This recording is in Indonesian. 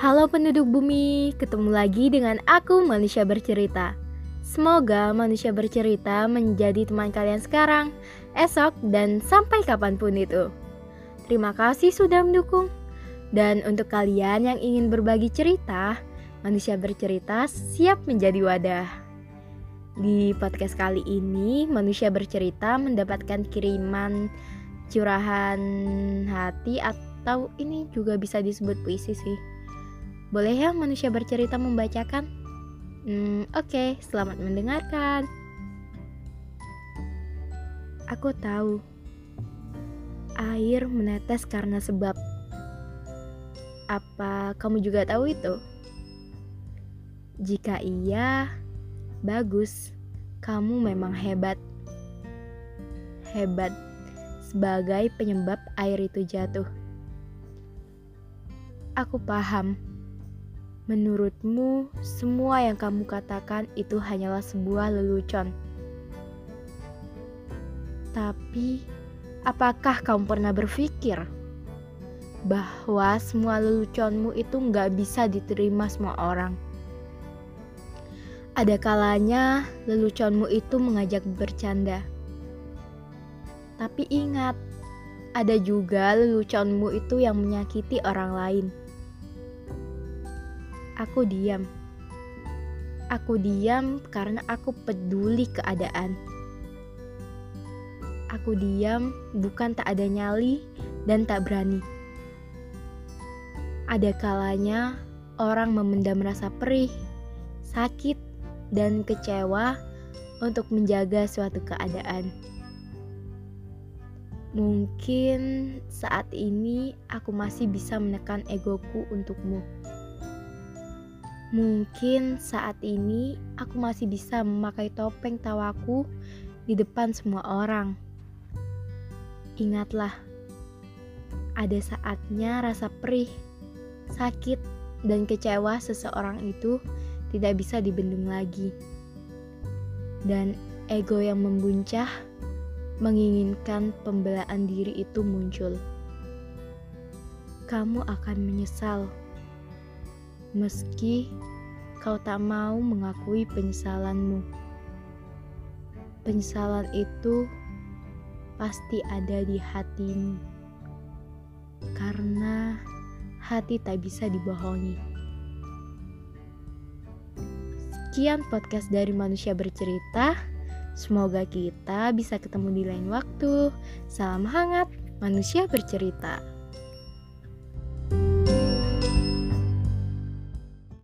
Halo penduduk bumi, ketemu lagi dengan aku manusia bercerita. Semoga manusia bercerita menjadi teman kalian sekarang, esok, dan sampai kapan pun itu. Terima kasih sudah mendukung. Dan untuk kalian yang ingin berbagi cerita, manusia bercerita siap menjadi wadah. Di podcast kali ini, manusia bercerita mendapatkan kiriman curahan hati atau ini juga bisa disebut puisi sih boleh ya manusia bercerita membacakan? Hmm, oke, okay, selamat mendengarkan. Aku tahu air menetes karena sebab. Apa kamu juga tahu itu? Jika iya, bagus. Kamu memang hebat. Hebat sebagai penyebab air itu jatuh. Aku paham Menurutmu, semua yang kamu katakan itu hanyalah sebuah lelucon. Tapi, apakah kamu pernah berpikir bahwa semua leluconmu itu nggak bisa diterima semua orang? Ada kalanya leluconmu itu mengajak bercanda. Tapi ingat, ada juga leluconmu itu yang menyakiti orang lain. Aku diam. Aku diam karena aku peduli keadaan. Aku diam bukan tak ada nyali dan tak berani. Ada kalanya orang memendam rasa perih, sakit, dan kecewa untuk menjaga suatu keadaan. Mungkin saat ini aku masih bisa menekan egoku untukmu. Mungkin saat ini aku masih bisa memakai topeng tawaku di depan semua orang. Ingatlah, ada saatnya rasa perih, sakit, dan kecewa seseorang itu tidak bisa dibendung lagi. Dan ego yang membuncah menginginkan pembelaan diri itu muncul. Kamu akan menyesal meski kau tak mau mengakui penyesalanmu. Penyesalan itu pasti ada di hatimu, karena hati tak bisa dibohongi. Sekian podcast dari Manusia Bercerita. Semoga kita bisa ketemu di lain waktu. Salam hangat, manusia bercerita.